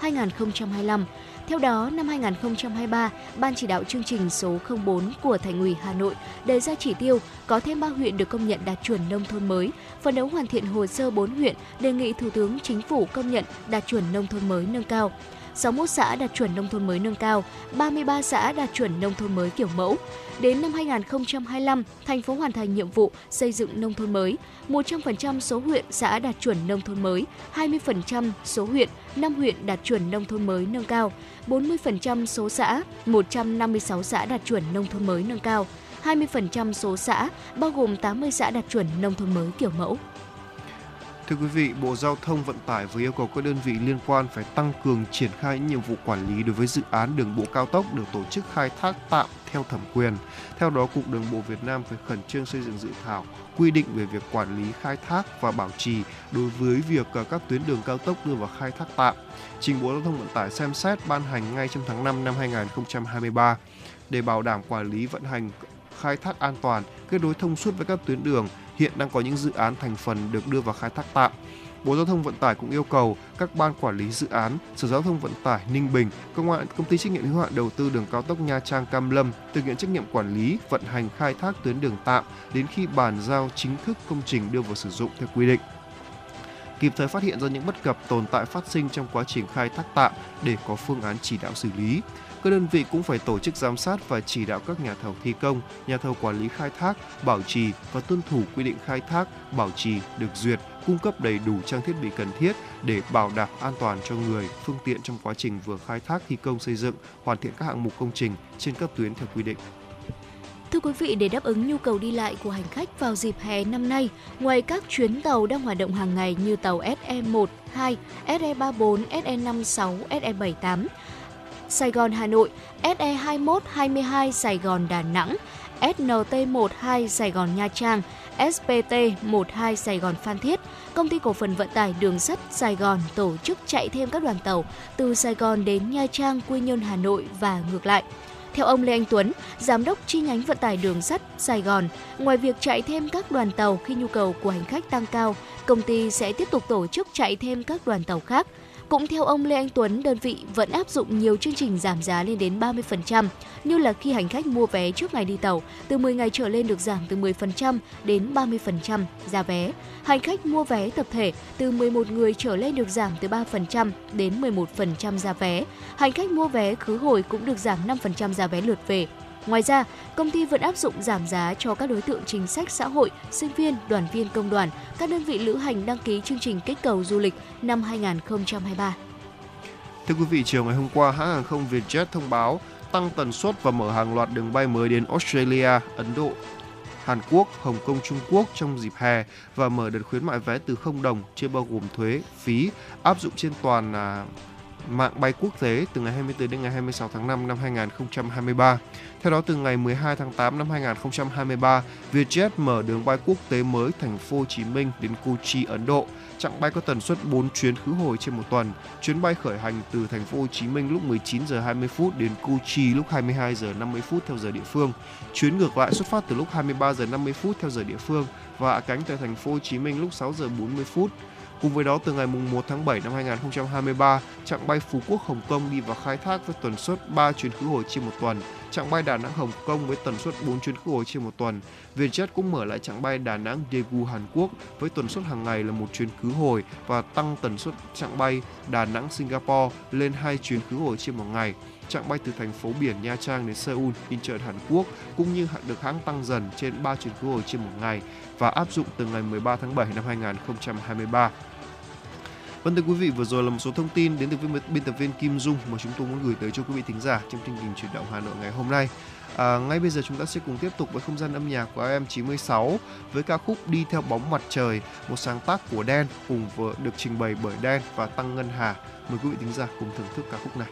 2021-2025 theo đó, năm 2023, Ban chỉ đạo chương trình số 04 của Thành ủy Hà Nội đề ra chỉ tiêu có thêm 3 huyện được công nhận đạt chuẩn nông thôn mới, phấn đấu hoàn thiện hồ sơ 4 huyện đề nghị Thủ tướng Chính phủ công nhận đạt chuẩn nông thôn mới nâng cao. 61 xã đạt chuẩn nông thôn mới nâng cao, 33 xã đạt chuẩn nông thôn mới kiểu mẫu. Đến năm 2025, thành phố hoàn thành nhiệm vụ xây dựng nông thôn mới. 100% số huyện xã đạt chuẩn nông thôn mới, 20% số huyện, 5 huyện đạt chuẩn nông thôn mới nâng cao, 40% số xã, 156 xã đạt chuẩn nông thôn mới nâng cao, 20% số xã, bao gồm 80 xã đạt chuẩn nông thôn mới kiểu mẫu. Thưa quý vị, Bộ Giao thông Vận tải vừa yêu cầu các đơn vị liên quan phải tăng cường triển khai những nhiệm vụ quản lý đối với dự án đường bộ cao tốc được tổ chức khai thác tạm theo thẩm quyền. Theo đó, Cục Đường bộ Việt Nam phải khẩn trương xây dựng dự thảo quy định về việc quản lý khai thác và bảo trì đối với việc ờ, các tuyến đường cao tốc đưa vào khai thác tạm. Trình Bộ Giao thông Vận tải xem xét ban hành ngay trong tháng 5 năm 2023 để bảo đảm quản lý vận hành khai thác an toàn, kết nối thông suốt với các tuyến đường hiện đang có những dự án thành phần được đưa vào khai thác tạm. Bộ Giao thông Vận tải cũng yêu cầu các ban quản lý dự án, Sở Giao thông Vận tải Ninh Bình, công an công ty trách nhiệm hữu hạn đầu tư đường cao tốc Nha Trang Cam Lâm thực hiện trách nhiệm quản lý, vận hành khai thác tuyến đường tạm đến khi bàn giao chính thức công trình đưa vào sử dụng theo quy định. Kịp thời phát hiện ra những bất cập tồn tại phát sinh trong quá trình khai thác tạm để có phương án chỉ đạo xử lý. Các đơn vị cũng phải tổ chức giám sát và chỉ đạo các nhà thầu thi công, nhà thầu quản lý khai thác, bảo trì và tuân thủ quy định khai thác, bảo trì được duyệt, cung cấp đầy đủ trang thiết bị cần thiết để bảo đảm an toàn cho người, phương tiện trong quá trình vừa khai thác thi công xây dựng, hoàn thiện các hạng mục công trình trên các tuyến theo quy định. Thưa quý vị, để đáp ứng nhu cầu đi lại của hành khách vào dịp hè năm nay, ngoài các chuyến tàu đang hoạt động hàng ngày như tàu SE1, 2, SE34, SE56, SE78, Sài Gòn Hà Nội, SE21 22 Sài Gòn Đà Nẵng, SNT12 Sài Gòn Nha Trang, SPT12 Sài Gòn Phan Thiết, Công ty cổ phần vận tải đường sắt Sài Gòn tổ chức chạy thêm các đoàn tàu từ Sài Gòn đến Nha Trang, Quy Nhơn, Hà Nội và ngược lại. Theo ông Lê Anh Tuấn, giám đốc chi nhánh vận tải đường sắt Sài Gòn, ngoài việc chạy thêm các đoàn tàu khi nhu cầu của hành khách tăng cao, công ty sẽ tiếp tục tổ chức chạy thêm các đoàn tàu khác – cũng theo ông Lê Anh Tuấn, đơn vị vẫn áp dụng nhiều chương trình giảm giá lên đến 30%, như là khi hành khách mua vé trước ngày đi tàu, từ 10 ngày trở lên được giảm từ 10% đến 30% giá vé. Hành khách mua vé tập thể từ 11 người trở lên được giảm từ 3% đến 11% giá vé. Hành khách mua vé khứ hồi cũng được giảm 5% giá vé lượt về Ngoài ra, công ty vẫn áp dụng giảm giá cho các đối tượng chính sách xã hội, sinh viên, đoàn viên công đoàn, các đơn vị lữ hành đăng ký chương trình kích cầu du lịch năm 2023. Thưa quý vị, chiều ngày hôm qua, hãng hàng không Vietjet thông báo tăng tần suất và mở hàng loạt đường bay mới đến Australia, Ấn Độ, Hàn Quốc, Hồng Kông, Trung Quốc trong dịp hè và mở đợt khuyến mại vé từ 0 đồng chưa bao gồm thuế, phí áp dụng trên toàn à, mạng bay quốc tế từ ngày 24 đến ngày 26 tháng 5 năm 2023. Theo đó, từ ngày 12 tháng 8 năm 2023, Vietjet mở đường bay quốc tế mới thành phố Hồ Chí Minh đến Kochi, Ấn Độ. Chặng bay có tần suất 4 chuyến khứ hồi trên một tuần. Chuyến bay khởi hành từ thành phố Hồ Chí Minh lúc 19 giờ 20 phút đến Kochi lúc 22 giờ 50 phút theo giờ địa phương. Chuyến ngược lại xuất phát từ lúc 23 giờ 50 phút theo giờ địa phương và hạ cánh tại thành phố Hồ Chí Minh lúc 6 giờ 40 phút. Cùng với đó, từ ngày 1 tháng 7 năm 2023, chặng bay Phú Quốc Hồng Kông đi vào khai thác với tần suất 3 chuyến khứ hồi trên một tuần chặng bay Đà Nẵng Hồng Kông với tần suất 4 chuyến khứ hồi trên một tuần. Vietjet cũng mở lại chặng bay Đà Nẵng Daegu Hàn Quốc với tần suất hàng ngày là một chuyến khứ hồi và tăng tần suất chặng bay Đà Nẵng Singapore lên hai chuyến khứ hồi trên một ngày. Chặng bay từ thành phố biển Nha Trang đến Seoul, Incheon Hàn Quốc cũng như được hãng tăng dần trên 3 chuyến khứ hồi trên một ngày và áp dụng từ ngày 13 tháng 7 năm 2023. Vâng thưa quý vị, vừa rồi là một số thông tin đến từ biên tập viên Kim Dung mà chúng tôi muốn gửi tới cho quý vị thính giả trong chương trình chuyển động Hà Nội ngày hôm nay. À, ngay bây giờ chúng ta sẽ cùng tiếp tục với không gian âm nhạc của FM96 với ca khúc Đi theo bóng mặt trời, một sáng tác của Đen cùng vừa được trình bày bởi Đen và Tăng Ngân Hà. Mời quý vị thính giả cùng thưởng thức ca khúc này.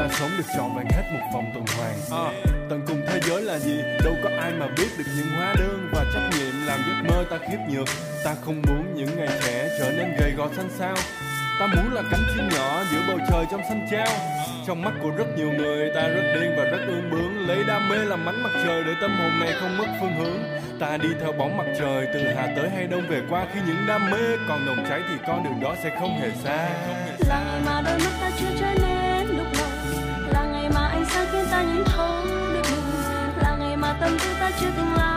Ta sống được trọn vẹn hết một vòng tuần hoàn. À, tận cùng thế giới là gì? Đâu có ai mà biết được những hóa đơn và trách nhiệm làm giấc mơ ta khiếp nhược. Ta không muốn những ngày trẻ trở nên gầy gò xanh xao. Ta muốn là cánh chim nhỏ giữa bầu trời trong xanh trao trong mắt của rất nhiều người ta rất điên và rất ương bướng. Lấy đam mê làm ánh mặt trời để tâm hồn này không mất phương hướng. Ta đi theo bóng mặt trời từ hà tới hay đông về qua. Khi những đam mê còn nồng cháy thì con đường đó sẽ không hề xa. Là ngày mà đôi mắt ta chưa trở nên chưa từng lo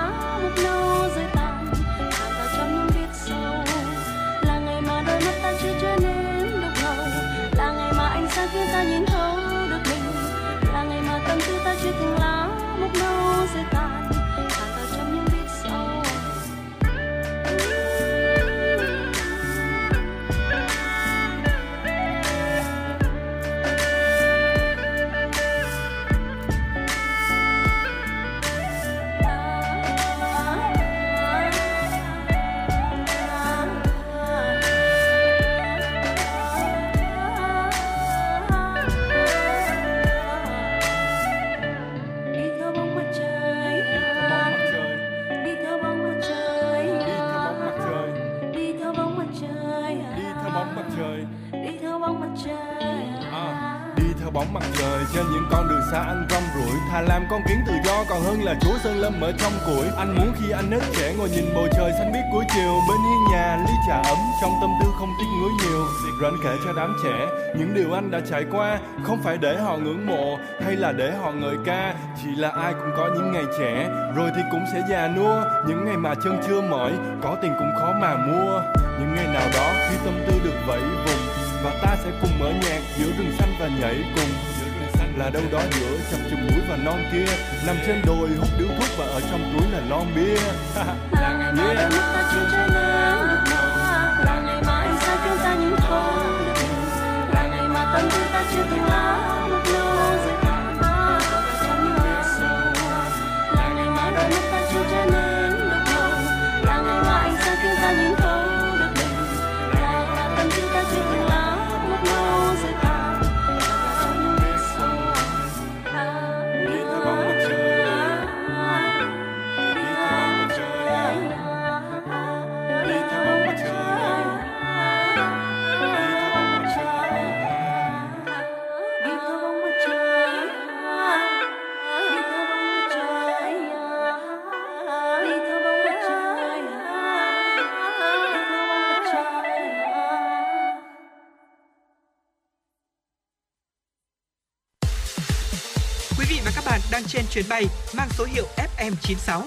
bóng mặt trời trên những con đường xa anh rong ruổi. Thà làm con kiến tự do, còn hơn là chúa sơn lâm ở trong củi. Anh muốn khi anh hết trẻ ngồi nhìn bầu trời xanh biếc cuối chiều. Bên hiên nhà, ly trà ấm, trong tâm tư không tiếc nuối nhiều. Rồi anh kể cho đám trẻ, những điều anh đã trải qua không phải để họ ngưỡng mộ hay là để họ ngợi ca. Chỉ là ai cũng có những ngày trẻ, rồi thì cũng sẽ già nua. Những ngày mà chân chưa mỏi, có tiền cũng khó mà mua. Những ngày nào đó khi tâm tư được vẫy vùng và ta sẽ cùng mở nhạc giữa rừng xanh và nhảy cùng. Là đâu đó giữa chập chùng núi và non kia, nằm trên đồi hút điếu thuốc và ở trong túi là lon bia. Là ngày mà đôi mắt ta chưa trở nên lúc đầu là ngày mai sẽ sáng khiến ta nhìn thấu là ngày mà tâm tư ta chưa từng lá chuyến bay mang số hiệu FM96.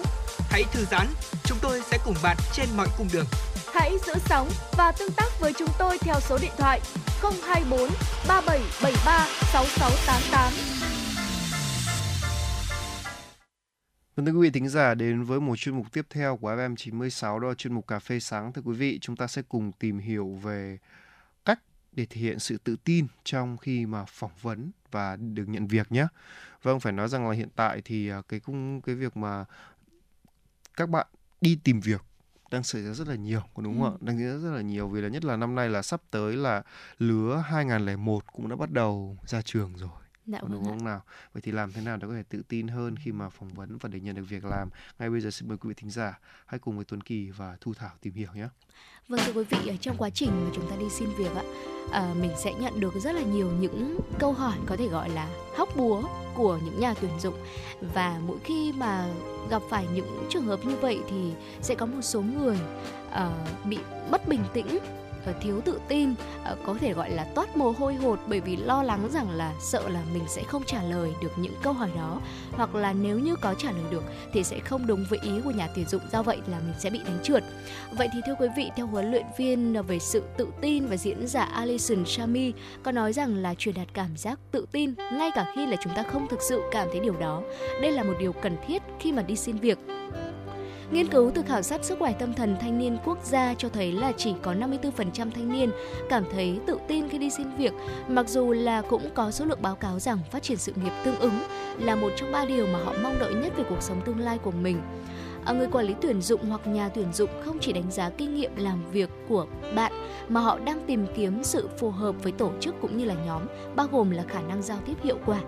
Hãy thư giãn, chúng tôi sẽ cùng bạn trên mọi cung đường. Hãy giữ sóng và tương tác với chúng tôi theo số điện thoại 024 3773 6688. Vâng thưa quý vị thính giả đến với một chuyên mục tiếp theo của FM96 đó là chuyên mục cà phê sáng thưa quý vị chúng ta sẽ cùng tìm hiểu về cách để thể hiện sự tự tin trong khi mà phỏng vấn và được nhận việc nhé. Vâng phải nói rằng là hiện tại thì à, cái cung cái việc mà các bạn đi tìm việc đang xảy ra rất là nhiều có đúng không ạ? Đang diễn ra rất là nhiều vì là nhất là năm nay là sắp tới là lứa 2001 cũng đã bắt đầu ra trường rồi. Dạ đúng vâng không nào vậy thì làm thế nào để có thể tự tin hơn khi mà phỏng vấn và để nhận được việc làm ngay bây giờ xin mời quý vị thính giả hãy cùng với Tuấn Kỳ và Thu Thảo tìm hiểu nhé Vâng thưa quý vị, trong quá trình mà chúng ta đi xin việc ạ, à, mình sẽ nhận được rất là nhiều những câu hỏi có thể gọi là hóc búa của những nhà tuyển dụng. Và mỗi khi mà gặp phải những trường hợp như vậy thì sẽ có một số người uh, bị mất bình tĩnh thiếu tự tin ờ, có thể gọi là toát mồ hôi hột bởi vì lo lắng rằng là sợ là mình sẽ không trả lời được những câu hỏi đó hoặc là nếu như có trả lời được thì sẽ không đúng với ý của nhà tuyển dụng do vậy là mình sẽ bị đánh trượt Vậy thì thưa quý vị, theo huấn luyện viên về sự tự tin và diễn giả Alison Shami có nói rằng là truyền đạt cảm giác tự tin ngay cả khi là chúng ta không thực sự cảm thấy điều đó. Đây là một điều cần thiết khi mà đi xin việc. Nghiên cứu từ khảo sát sức khỏe tâm thần thanh niên quốc gia cho thấy là chỉ có 54% thanh niên cảm thấy tự tin khi đi xin việc, mặc dù là cũng có số lượng báo cáo rằng phát triển sự nghiệp tương ứng là một trong ba điều mà họ mong đợi nhất về cuộc sống tương lai của mình. À, người quản lý tuyển dụng hoặc nhà tuyển dụng không chỉ đánh giá kinh nghiệm làm việc của bạn mà họ đang tìm kiếm sự phù hợp với tổ chức cũng như là nhóm bao gồm là khả năng giao tiếp hiệu quả.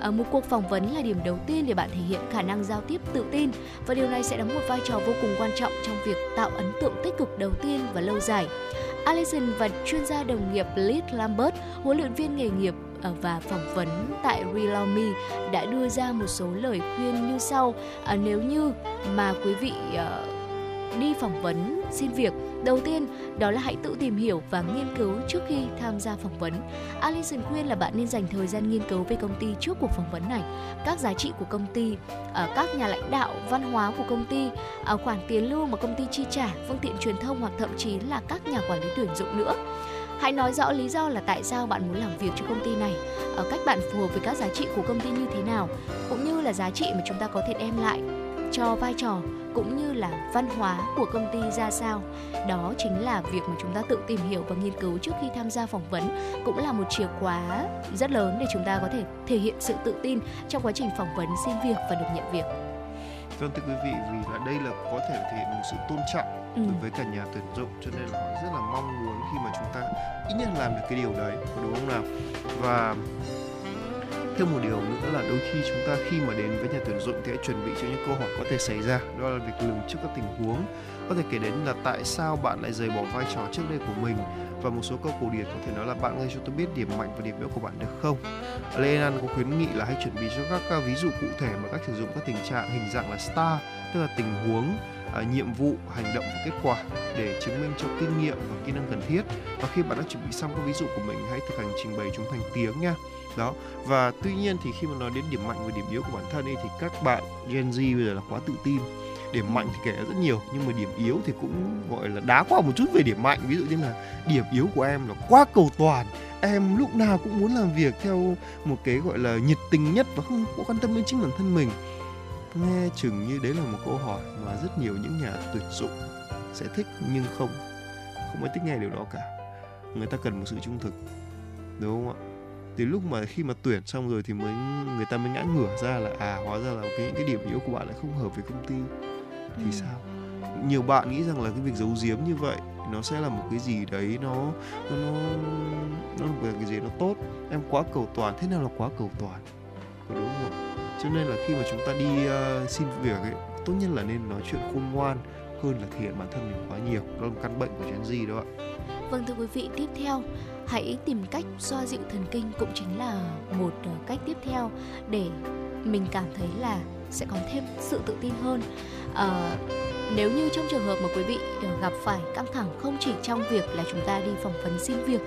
À, một cuộc phỏng vấn là điểm đầu tiên để bạn thể hiện khả năng giao tiếp tự tin và điều này sẽ đóng một vai trò vô cùng quan trọng trong việc tạo ấn tượng tích cực đầu tiên và lâu dài. Alison và chuyên gia đồng nghiệp Liz Lambert, huấn luyện viên nghề nghiệp Ờ, và phỏng vấn tại Real Me đã đưa ra một số lời khuyên như sau. À, nếu như mà quý vị ờ, đi phỏng vấn xin việc đầu tiên đó là hãy tự tìm hiểu và nghiên cứu trước khi tham gia phỏng vấn Alison khuyên là bạn nên dành thời gian nghiên cứu về công ty trước cuộc phỏng vấn này các giá trị của công ty các nhà lãnh đạo văn hóa của công ty khoản tiền lương mà công ty chi trả phương tiện truyền thông hoặc thậm chí là các nhà quản lý tuyển dụng nữa Hãy nói rõ lý do là tại sao bạn muốn làm việc cho công ty này, ở cách bạn phù hợp với các giá trị của công ty như thế nào, cũng như là giá trị mà chúng ta có thể đem lại cho vai trò cũng như là văn hóa của công ty ra sao. Đó chính là việc mà chúng ta tự tìm hiểu và nghiên cứu trước khi tham gia phỏng vấn cũng là một chìa khóa rất lớn để chúng ta có thể thể hiện sự tự tin trong quá trình phỏng vấn xin việc và được nhận việc. Vâng thưa quý vị, vì là đây là có thể thể hiện một sự tôn trọng Ừ. đối với cả nhà tuyển dụng, cho nên là họ rất là mong muốn khi mà chúng ta ít nhất làm được cái điều đấy, đúng không nào? Và thêm một điều nữa là đôi khi chúng ta khi mà đến với nhà tuyển dụng thì hãy chuẩn bị cho những câu hỏi có thể xảy ra. Đó là việc lường trước các tình huống. Có thể kể đến là tại sao bạn lại rời bỏ vai trò trước đây của mình và một số câu cổ điển có thể nói là bạn ơi cho tôi biết điểm mạnh và điểm yếu của bạn được không? Lê An có khuyến nghị là hãy chuẩn bị cho các ví dụ cụ thể bằng cách sử dụng các tình trạng, hình dạng là STAR, tức là tình huống à, nhiệm vụ hành động và kết quả để chứng minh cho kinh nghiệm và kỹ năng cần thiết. Và khi bạn đã chuẩn bị xong các ví dụ của mình hãy thực hành trình bày chúng thành tiếng nha. Đó. Và tuy nhiên thì khi mà nói đến điểm mạnh và điểm yếu của bản thân ấy thì các bạn Gen Z bây giờ là quá tự tin. Điểm mạnh thì kể rất nhiều nhưng mà điểm yếu thì cũng gọi là đá qua một chút về điểm mạnh. Ví dụ như là điểm yếu của em là quá cầu toàn. Em lúc nào cũng muốn làm việc theo một cái gọi là nhiệt tình nhất và không có quan tâm đến chính bản thân mình nghe chừng như đấy là một câu hỏi mà rất nhiều những nhà tuyển dụng sẽ thích nhưng không không ai thích nghe điều đó cả. Người ta cần một sự trung thực đúng không ạ? Từ lúc mà khi mà tuyển xong rồi thì mới người ta mới ngã ngửa ra là à hóa ra là cái những cái điểm yếu của bạn lại không hợp với công ty. Thì Ừ. sao? Nhiều bạn nghĩ rằng là cái việc giấu giếm như vậy nó sẽ là một cái gì đấy nó nó nó nó là một cái gì nó tốt. Em quá cầu toàn thế nào là quá cầu toàn? Có đúng không ạ cho nên là khi mà chúng ta đi uh, xin việc ấy tốt nhất là nên nói chuyện khôn ngoan hơn là thể hiện bản thân mình quá nhiều đó là một căn bệnh của Gen Z đó ạ Vâng thưa quý vị, tiếp theo hãy tìm cách xoa dịu thần kinh cũng chính là một ờ, cách tiếp theo để mình cảm thấy là sẽ có thêm sự tự tin hơn. uh, nếu như trong trường hợp mà quý vị ờ, gặp phải căng thẳng không chỉ trong việc là chúng ta đi phỏng vấn xin việc,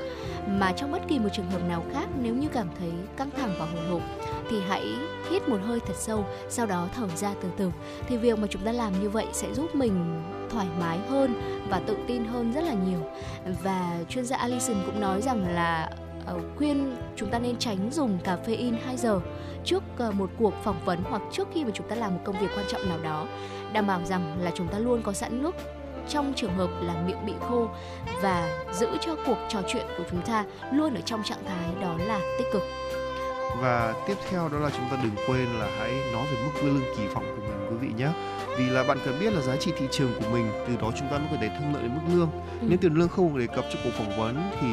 mà trong bất kỳ một trường hợp nào khác, nếu như cảm thấy căng thẳng và hồi hộp thì hãy hít một hơi thật sâu, sau đó thở ra từ từ. Thì việc mà chúng ta làm như vậy sẽ giúp mình thoải mái hơn và tự tin hơn rất là nhiều. Và chuyên gia Alison cũng nói rằng là ờ, khuyên chúng ta nên tránh dùng caffeine 2 giờ trước ờ, một cuộc phỏng vấn hoặc trước khi mà chúng ta làm một công việc quan trọng nào đó đảm bảo rằng là chúng ta luôn có sẵn nước trong trường hợp là miệng bị khô và giữ cho cuộc trò chuyện của chúng ta luôn ở trong trạng thái đó là tích cực. Và tiếp theo đó là chúng ta đừng quên là hãy nói về mức lương kỳ vọng của mình quý vị nhé. Vì là bạn cần biết là giá trị thị trường của mình từ đó chúng ta mới có thể thương lượng đến mức lương. Ừ. nếu tiền lương không được đề cập trong cuộc phỏng vấn thì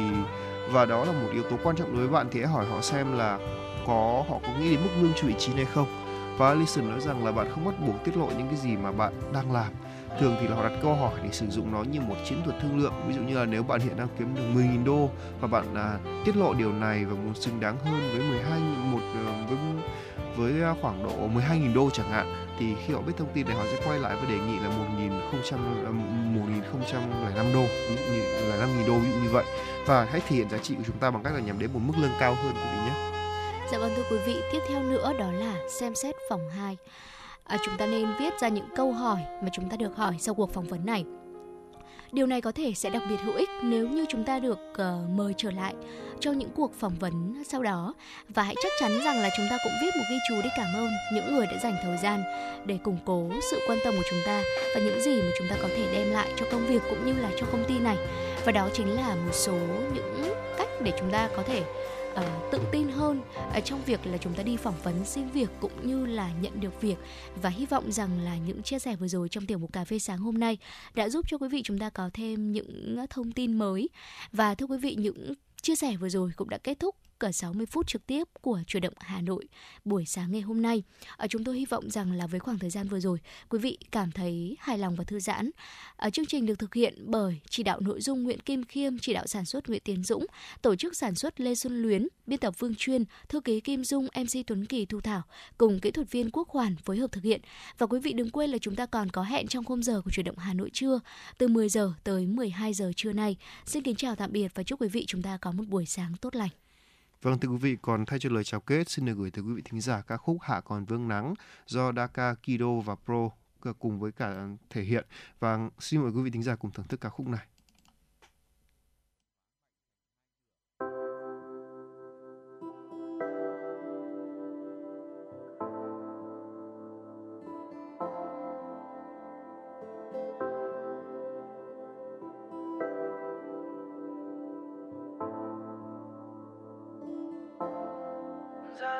và đó là một yếu tố quan trọng đối với bạn thì hãy hỏi họ xem là có họ có nghĩ đến mức lương cho vị trí này không và Alison nói rằng là bạn không bắt buộc tiết lộ những cái gì mà bạn đang làm. Thường thì là họ đặt câu hỏi để sử dụng nó như một chiến thuật thương lượng. Ví dụ như là nếu bạn hiện đang kiếm được 10.000 đô và bạn à, tiết lộ điều này và muốn xứng đáng hơn với 12 một ờ, với với à, khoảng độ 12.000 đô chẳng hạn thì khi họ biết thông tin này họ sẽ quay lại và đề nghị là 1.005 ờ, đô ví dụ như là 5.000 đô ví dụ như vậy. Và hãy thể hiện giá trị của chúng ta bằng cách là nhắm đến một mức lương cao hơn quý vị nhé. Dạ vâng thưa quý vị, tiếp theo nữa đó là xem xét phòng 2. À, chúng ta nên viết ra những câu hỏi mà chúng ta được hỏi sau cuộc phỏng vấn này. Điều này có thể sẽ đặc biệt hữu ích nếu như chúng ta được uh, mời trở lại cho những cuộc phỏng vấn sau đó và hãy chắc chắn rằng là chúng ta cũng viết một ghi chú để cảm ơn những người đã dành thời gian để củng cố sự quan tâm của chúng ta và những gì mà chúng ta có thể đem lại cho công việc cũng như là cho công ty này và đó chính là một số những cách để chúng ta có thể uh, tự tin hơn uh, trong việc là chúng ta đi phỏng vấn xin việc cũng như là nhận được việc. Và hy vọng rằng là những chia sẻ vừa rồi trong tiểu mục cà phê sáng hôm nay đã giúp cho quý vị chúng ta có thêm những ờ, thông tin mới. Và thưa quý vị những chia sẻ vừa rồi cũng đã kết thúc cả 60 phút trực tiếp của Chủ động Hà Nội buổi sáng ngày hôm nay. Ở chúng tôi hy vọng rằng là với khoảng thời gian vừa rồi, quý vị cảm thấy hài lòng và thư giãn. Ở chương trình được thực hiện bởi chỉ đạo nội dung Nguyễn Kim Khiêm, chỉ đạo sản xuất Nguyễn Tiến Dũng, tổ chức sản xuất Lê Xuân Luyến, biên tập Vương Chuyên, thư ký Kim Dung, MC Tuấn Kỳ Thu Thảo cùng kỹ thuật viên Quốc Hoàn phối hợp thực hiện. Và quý vị đừng quên là chúng ta còn có hẹn trong khung giờ của Chủ động Hà Nội trưa từ 10 giờ tới 12 giờ trưa nay. Xin kính chào tạm biệt và chúc quý vị chúng ta có một buổi sáng tốt lành. Vâng thưa quý vị, còn thay cho lời chào kết, xin được gửi tới quý vị thính giả ca khúc Hạ còn vương nắng do Daka Kido và Pro cùng với cả thể hiện và xin mời quý vị thính giả cùng thưởng thức ca khúc này.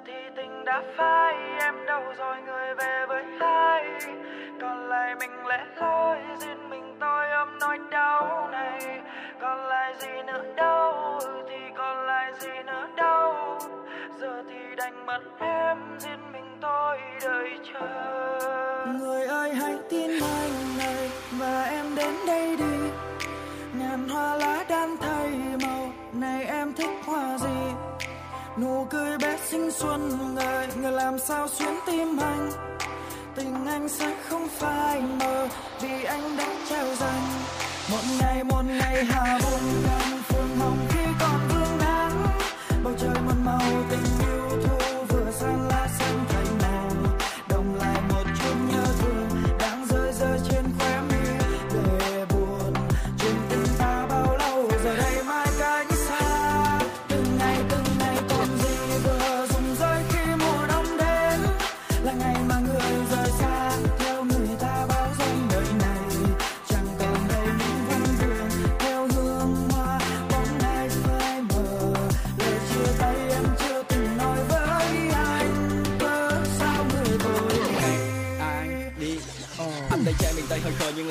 Thì tình đã phai, em đâu rồi người về với ai? Còn lại mình lẽ loi, duyên mình tôi ôm nỗi đau này. Còn lại gì nữa đâu, thì còn lại gì nữa đâu. Giờ thì đành mất em, duyên mình tôi đợi chờ. Người ơi, hãy tin anh này và em đến đây đi. Ngàn hoa lá đan thay màu, này em thích hoa gì? Nụ cười bé xinh xuân, ngời người làm sao xuyến tim anh? Tình anh sẽ không phai mờ vì anh đã treo dành. Một ngày một ngày hà buồn đang phương hồng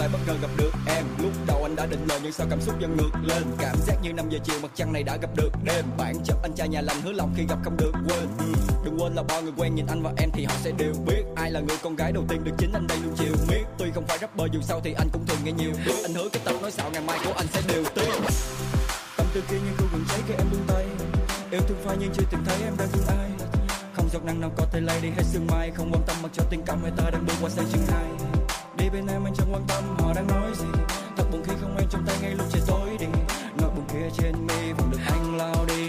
lại bất ngờ gặp được em. Lúc đầu anh đã định lời nhưng sao cảm xúc dần ngược lên? Cảm giác như 5 giờ chiều mặt trăng này đã gặp được đêm bản chất anh trai nhà lành hứa lòng khi gặp không được quên. Ừ, đừng quên là bao người quen nhìn anh và em thì họ sẽ đều biết. Ai là người con gái đầu tiên được chính anh đây luôn chiều miết. Tuy không phải rapper dù sao thì anh cũng thường nghe nhiều. Biết anh hứa cái tập nói xạo ngày mai của anh sẽ đều tin tâm tư kia như khu vườn cháy khi em buông tay. Yêu thương phai nhưng chưa từng thấy em đang thương ai. Không giọt nắng nào có thể lay đi hết sương mai. Không quan tâm mặc cho tình cảm hai ta đang bước qua sang chương hai đi bên em, anh chẳng quan tâm, họ đang nói gì. Thật buồn khi không em trong tay ngay lúc trời tối đi. Nỗi buồn kia trên mi vẫn được anh lao đi.